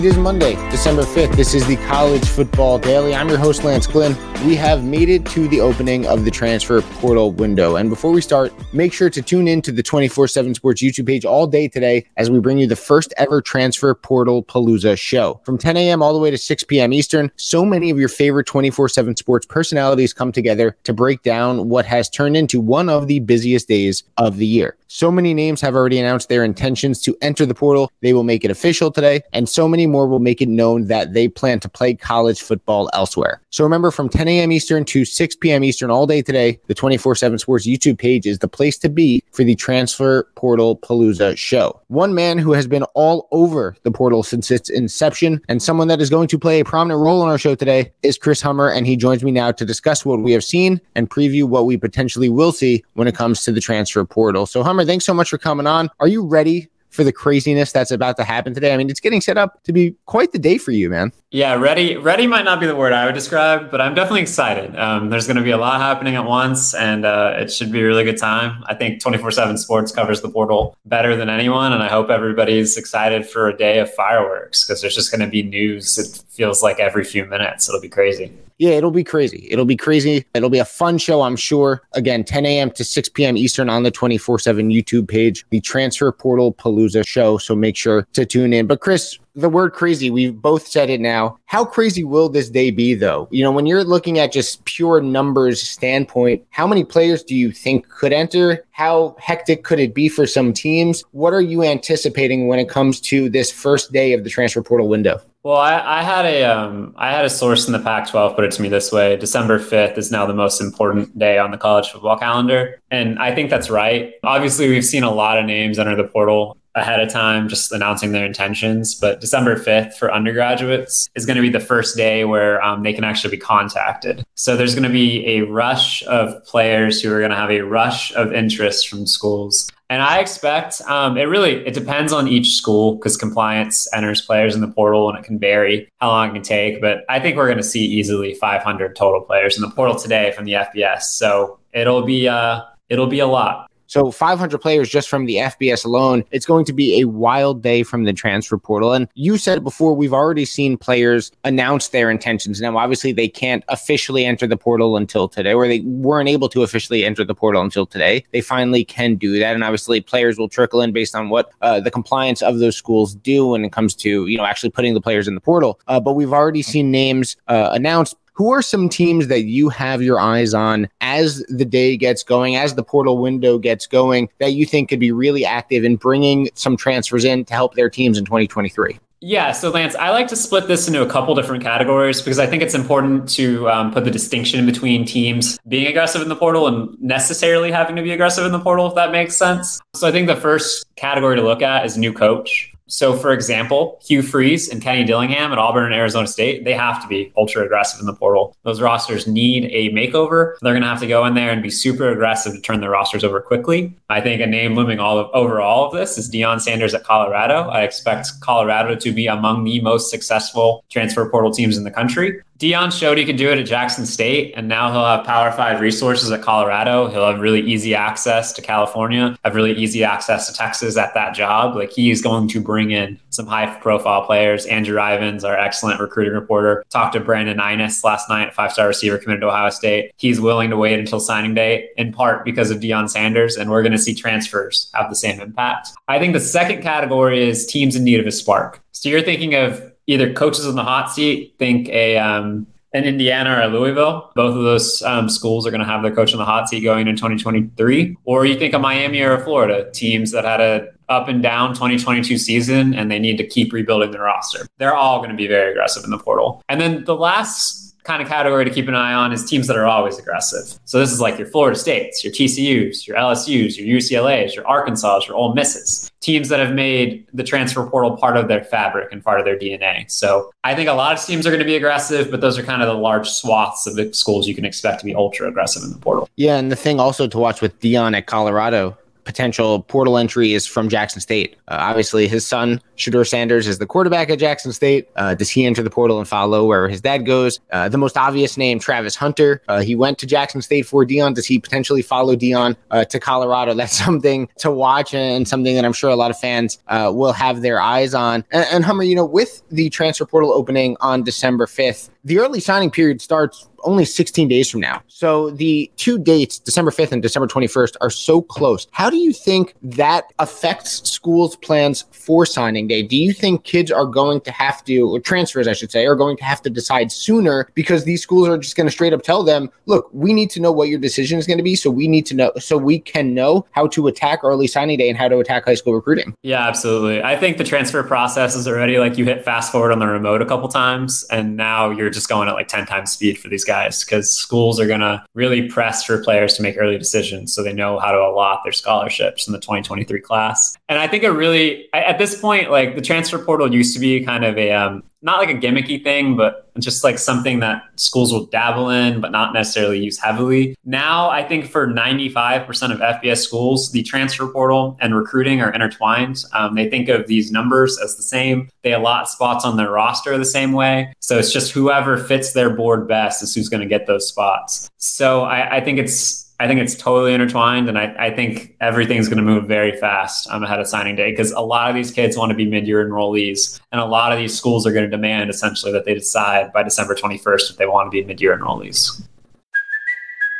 It is Monday, December 5th. This is the College Football Daily. I'm your host, Lance Glinn. We have made it to the opening of the transfer portal window. And before we start, make sure to tune in to the 24 7 Sports YouTube page all day today as we bring you the first ever transfer portal palooza show. From 10 a.m. all the way to 6 p.m. Eastern, so many of your favorite 24 7 sports personalities come together to break down what has turned into one of the busiest days of the year. So many names have already announced their intentions to enter the portal. They will make it official today, and so many more will make it known that they plan to play college football elsewhere. So remember, from 10 a.m. Eastern to 6 p.m. Eastern all day today, the 24 7 Sports YouTube page is the place to be for the Transfer Portal Palooza show. One man who has been all over the portal since its inception, and someone that is going to play a prominent role in our show today is Chris Hummer, and he joins me now to discuss what we have seen and preview what we potentially will see when it comes to the transfer portal. So, Hummer, thanks so much for coming on. Are you ready for the craziness that's about to happen today. I mean, it's getting set up to be quite the day for you, man. Yeah, ready. Ready might not be the word I would describe, but I'm definitely excited. Um, there's going to be a lot happening at once, and uh, it should be a really good time. I think 24/7 Sports covers the portal better than anyone, and I hope everybody's excited for a day of fireworks because there's just going to be news. It feels like every few minutes. It'll be crazy. Yeah, it'll be crazy. It'll be crazy. It'll be a fun show, I'm sure. Again, 10 a.m. to 6 p.m. Eastern on the 24 7 YouTube page, the Transfer Portal Palooza show. So make sure to tune in. But, Chris, the word crazy, we've both said it now. How crazy will this day be, though? You know, when you're looking at just pure numbers standpoint, how many players do you think could enter? How hectic could it be for some teams? What are you anticipating when it comes to this first day of the transfer portal window? Well, I, I, had a um, I had a source in the Pac-12 put it to me this way: December 5th is now the most important day on the college football calendar, and I think that's right. Obviously, we've seen a lot of names enter the portal ahead of time, just announcing their intentions. But December 5th for undergraduates is going to be the first day where um, they can actually be contacted. So there's going to be a rush of players who are going to have a rush of interest from schools. And I expect um, it really it depends on each school because compliance enters players in the portal and it can vary how long it can take. But I think we're going to see easily 500 total players in the portal today from the FBS. So it'll be uh, it'll be a lot. So 500 players just from the FBS alone. It's going to be a wild day from the transfer portal. And you said it before, we've already seen players announce their intentions. Now, obviously, they can't officially enter the portal until today, or they weren't able to officially enter the portal until today. They finally can do that. And obviously, players will trickle in based on what uh, the compliance of those schools do when it comes to, you know, actually putting the players in the portal. Uh, but we've already seen names uh, announced who are some teams that you have your eyes on as the day gets going, as the portal window gets going, that you think could be really active in bringing some transfers in to help their teams in 2023? Yeah, so Lance, I like to split this into a couple different categories because I think it's important to um, put the distinction between teams being aggressive in the portal and necessarily having to be aggressive in the portal, if that makes sense. So I think the first category to look at is new coach. So, for example, Hugh Freeze and Kenny Dillingham at Auburn and Arizona State, they have to be ultra aggressive in the portal. Those rosters need a makeover. They're going to have to go in there and be super aggressive to turn their rosters over quickly. I think a name looming all of, over all of this is Deion Sanders at Colorado. I expect Colorado to be among the most successful transfer portal teams in the country. Deion showed he could do it at Jackson State, and now he'll have Power Five resources at Colorado. He'll have really easy access to California, have really easy access to Texas at that job. Like he's going to bring in some high profile players. Andrew Ivins, our excellent recruiting reporter, talked to Brandon Inniss last night, five star receiver committed to Ohio State. He's willing to wait until signing day, in part because of Deion Sanders, and we're going to see transfers have the same impact. I think the second category is teams in need of a spark. So you're thinking of either coaches in the hot seat, think a um, an Indiana or a Louisville. Both of those um, schools are going to have their coach in the hot seat going in 2023. Or you think a Miami or a Florida, teams that had a up and down 2022 season and they need to keep rebuilding their roster. They're all going to be very aggressive in the portal. And then the last kind of category to keep an eye on is teams that are always aggressive. So this is like your Florida States, your TCUs, your LSUs, your UCLAs, your Arkansas, your Ole Misses, teams that have made the transfer portal part of their fabric and part of their DNA. So I think a lot of teams are going to be aggressive, but those are kind of the large swaths of the schools you can expect to be ultra aggressive in the portal. Yeah, and the thing also to watch with Deion at Colorado potential portal entry is from Jackson State. Uh, obviously, his son, Shedeur Sanders, is the quarterback at Jackson State. Uh, does he enter the portal and follow where his dad goes? Uh, the most obvious name, Travis Hunter. Uh, he went to Jackson State for Deion. Does he potentially follow Deion uh, to Colorado? That's something to watch and something that I'm sure a lot of fans uh, will have their eyes on. And, and Hummer, you know, with the transfer portal opening on December 5th, the early signing period starts only 16 days from now. So the two dates, December 5th and December 21st, are so close. How do you think that affects schools' plans for signing day? Do you think kids are going to have to, or transfers, I should say, are going to have to decide sooner because these schools are just going to straight up tell them, look, we need to know what your decision is going to be. So we need to know, so we can know how to attack early signing day and how to attack high school recruiting. Yeah, absolutely. I think the transfer process is already like you hit fast forward on the remote a couple times, and now you're you're just going at like 10 times speed for these guys because schools are going to really press for players to make early decisions so they know how to allot their scholarships in the 2023 class. And I think it really, at this point, like the transfer portal used to be kind of a, um, not like a gimmicky thing, but just like something that schools will dabble in, but not necessarily use heavily. Now, I think for 95% of FBS schools, the transfer portal and recruiting are intertwined. Um, they think of these numbers as the same. They allot spots on their roster the same way. So it's just whoever fits their board best is who's going to get those spots. So I, I think it's I think it's totally intertwined, and I, I think everything's going to move very fast um, ahead of signing day because a lot of these kids want to be mid-year enrollees, and a lot of these schools are going to demand essentially that they decide by December 21st if they want to be mid-year enrollees.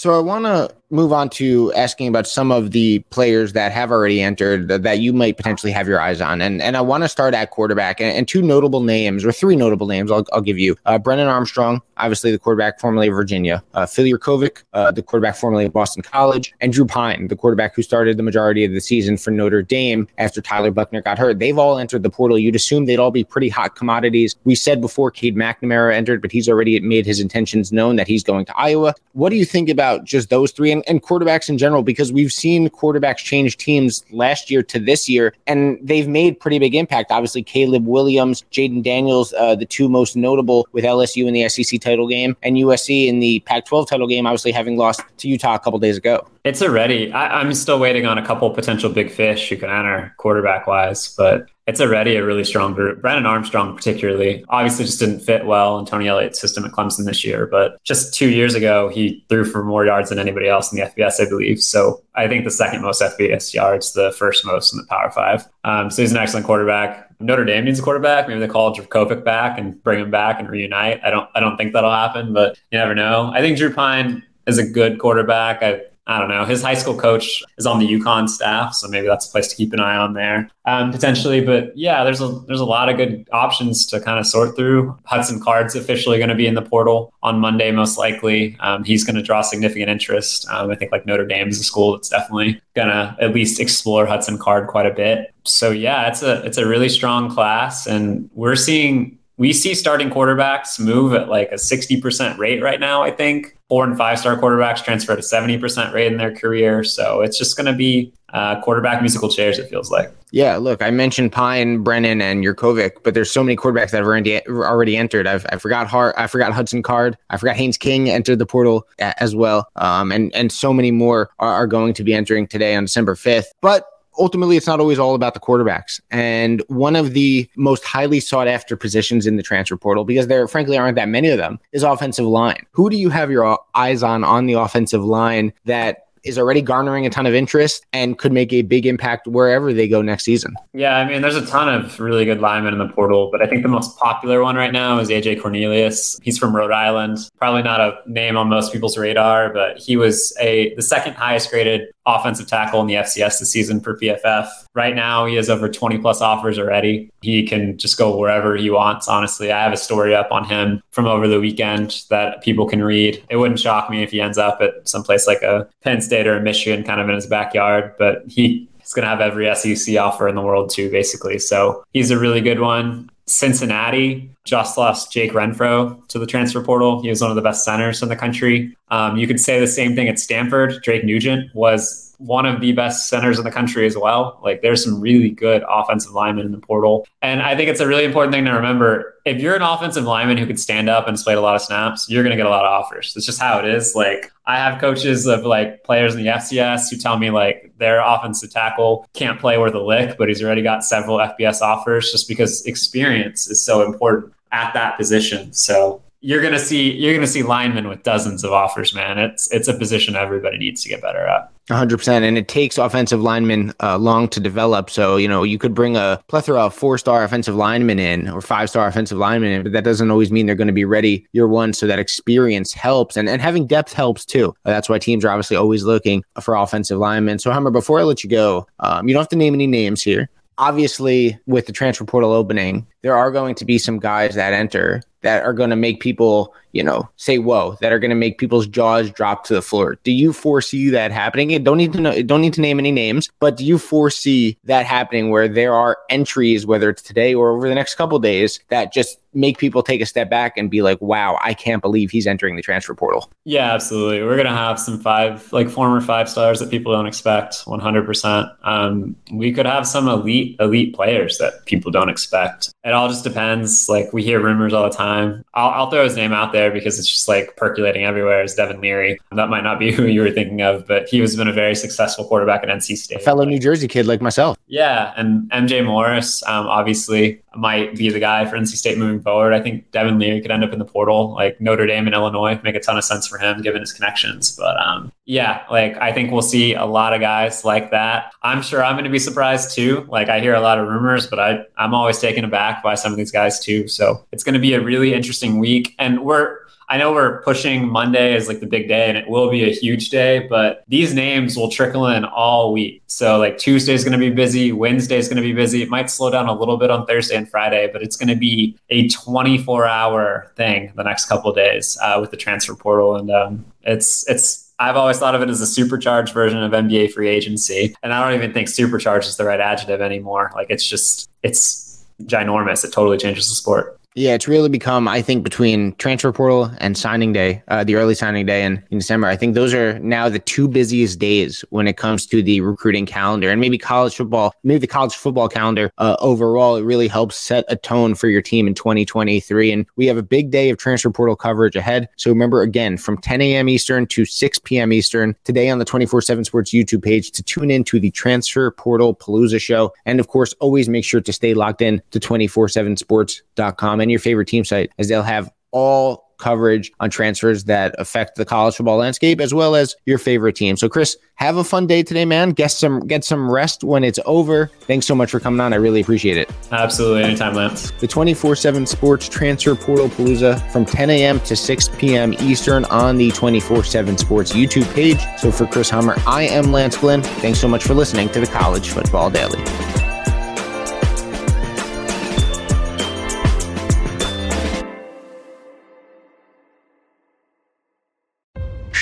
So I want to move on to asking about some of the players that have already entered that you might potentially have your eyes on. And and I want to start at quarterback and, and, two notable names or three notable names I'll, I'll give you. Uh, Brennan Armstrong, obviously the quarterback formerly of Virginia. Uh, Phil Jurkovec, uh, the quarterback formerly of Boston College. And Drew Pyne, the quarterback who started the majority of the season for Notre Dame after Tyler Buchner got hurt. They've all entered the portal. You'd assume they'd all be pretty hot commodities. We said before Cade McNamara entered, but he's already made his intentions known that he's going to Iowa. What do you think about just those three and, and quarterbacks in general because we've seen quarterbacks change teams last year to this year, and they've made pretty big impact. Obviously, Caleb Williams, Jayden Daniels, uh, the two most notable with LSU in the SEC title game, and USC in the Pac 12 title game, obviously having lost to Utah a couple days ago. It's already. I, am still waiting on a couple potential big fish who can enter quarterback wise, but it's already a really strong group. Brandon Armstrong, particularly, obviously just didn't fit well in Tony Elliott's system at Clemson this year. But just two years ago, he threw for more yards than anybody else in the FBS, I believe. So I think the second most FBS yards, the first most in the Power Five. Um, so he's an excellent quarterback. Notre Dame needs a quarterback. Maybe they call Jurkovec back and bring him back and reunite. I don't I don't think that'll happen, but you never know. I think Drew Pyne is a good quarterback. I I don't know. His high school coach is on the UConn staff, so maybe that's a place to keep an eye on there um, potentially. But yeah, there's a there's a lot of good options to kind of sort through. Hudson Card's officially going to be in the portal on Monday, most likely. Um, he's going to draw significant interest. Um, I think like Notre Dame is a school that's definitely going to at least explore Hudson Card quite a bit. So yeah, it's a it's a really strong class, and we're seeing we see starting quarterbacks move at like a 60% rate right now, I think. Four and five star quarterbacks transfer at a 70% rate in their career. So it's just going to be uh, quarterback musical chairs, it feels like. Yeah, look, I mentioned Pyne, Brennan, and Jurkovec, but there's so many quarterbacks that have already, entered. I've, I forgot Hart, I forgot Hudson Card, I forgot Haynes King entered the portal as well, um, and and so many more are, are going to be entering today on December 5th. But ultimately it's not always all about the quarterbacks. And one of the most highly sought after positions in the transfer portal, because there frankly aren't that many of them, is offensive line. Who do you have your eyes on on the offensive line that is already garnering a ton of interest and could make a big impact wherever they go next season. Yeah, I mean, there's a ton of really good linemen in the portal, but I think the most popular one right now is AJ Cornelius. He's from Rhode Island. Probably not a name on most people's radar, but he was a the second highest graded offensive tackle in the FCS this season for PFF. Right now, he has over 20 plus offers already. He can just go wherever he wants, honestly. I have a story up on him from over the weekend that people can read. It wouldn't shock me if he ends up at someplace like a Penn State or a Michigan kind of in his backyard, but he is going to have every SEC offer in the world too, basically. So he's a really good one. Cincinnati just lost Jake Renfro to the transfer portal. He was one of the best centers in the country. Um, you could say the same thing at Stanford. Drake Nugent was one of the best centers in the country as well. Like there's some really good offensive linemen in the portal. And I think it's a really important thing to remember. If you're an offensive lineman who can stand up and played a lot of snaps, you're going to get a lot of offers. It's just how it is. Like I have coaches of like players in the FCS who tell me like their offensive tackle can't play worth a lick, but he's already got several FBS offers just because experience is so important at that position. So you're gonna see you're gonna see linemen with dozens of offers, man. It's it's a position everybody needs to get better at. 100% and it takes offensive linemen uh, long to develop. So you know you could bring a plethora of four star offensive linemen in or five star offensive linemen in but that doesn't always mean they're going to be ready year one. So that experience helps. And, and having depth helps too. That's why teams are obviously always looking for offensive linemen. So Hummer before I let you go um, you don't have to name any names here. Obviously with the transfer portal opening there are going to be some guys that enter that are going to make people, you know, say whoa, that are going to make people's jaws drop to the floor. Do you foresee that happening? don't need to know, don't need to name any names, but do you foresee that happening where there are entries, whether it's today or over the next couple days, that just make people take a step back and be like, wow, I can't believe he's entering the transfer portal? Yeah, absolutely. We're going to have some five, like former five stars that people don't expect 100%. Um, we could have some elite, elite players that people don't expect. It all just depends. Like we hear rumors all the time. I'll, I'll, throw his name out there because it's just like percolating everywhere. Is Devin Leary? That might not be who you were thinking of, but he has been a very successful quarterback at NC State. A fellow New Jersey kid like myself. Yeah, and MJ Morris, um, obviously might be the guy for NC State moving forward. I think Devin Leary could end up in the portal, like Notre Dame and Illinois, make a ton of sense for him given his connections. But um, yeah, like I think we'll see a lot of guys like that. I'm sure I'm going to be surprised too. Like I hear a lot of rumors, but I I'm always taken aback by some of these guys too. So it's going to be a really interesting week, and we're I know we're pushing Monday as like the big day and it will be a huge day, but these names will trickle in all week. So like Tuesday is going to be busy, Wednesday is going to be busy. It might slow down a little bit on Thursday and Friday, but it's going to be a 24 hour thing the next couple days uh, with the transfer portal. And um, it's, it's, I've always thought of it as a supercharged version of NBA free agency. And I don't even think supercharged is the right adjective anymore. Like it's just, it's ginormous. It totally changes the sport. Yeah, it's really become, I think, between transfer portal and signing day, uh, the early signing day in, in December, I think those are now the two busiest days when it comes to the recruiting calendar and maybe college football, maybe the college football calendar uh, overall. It really helps set a tone for your team in 2023. And we have a big day of transfer portal coverage ahead. So remember, again, from 10 a.m. Eastern to 6 p.m. Eastern today on the 24 7 Sports YouTube page to tune in to the Transfer Portal Palooza show. And of course, always make sure to stay locked in to 247sports.com and your favorite team site as they'll have all coverage on transfers that affect the college football landscape as well as your favorite team. So, Chris, have a fun day today, man. Get some get some rest when it's over. Thanks so much for coming on. I really appreciate it. Absolutely, anytime, Lance. The 24/7 Sports Transfer Portal Palooza from 10 a.m. to 6 p.m. Eastern on the 24/7 Sports YouTube page. So, for Chris Hummer, I am Lance Glinn. Thanks so much for listening to the College Football Daily.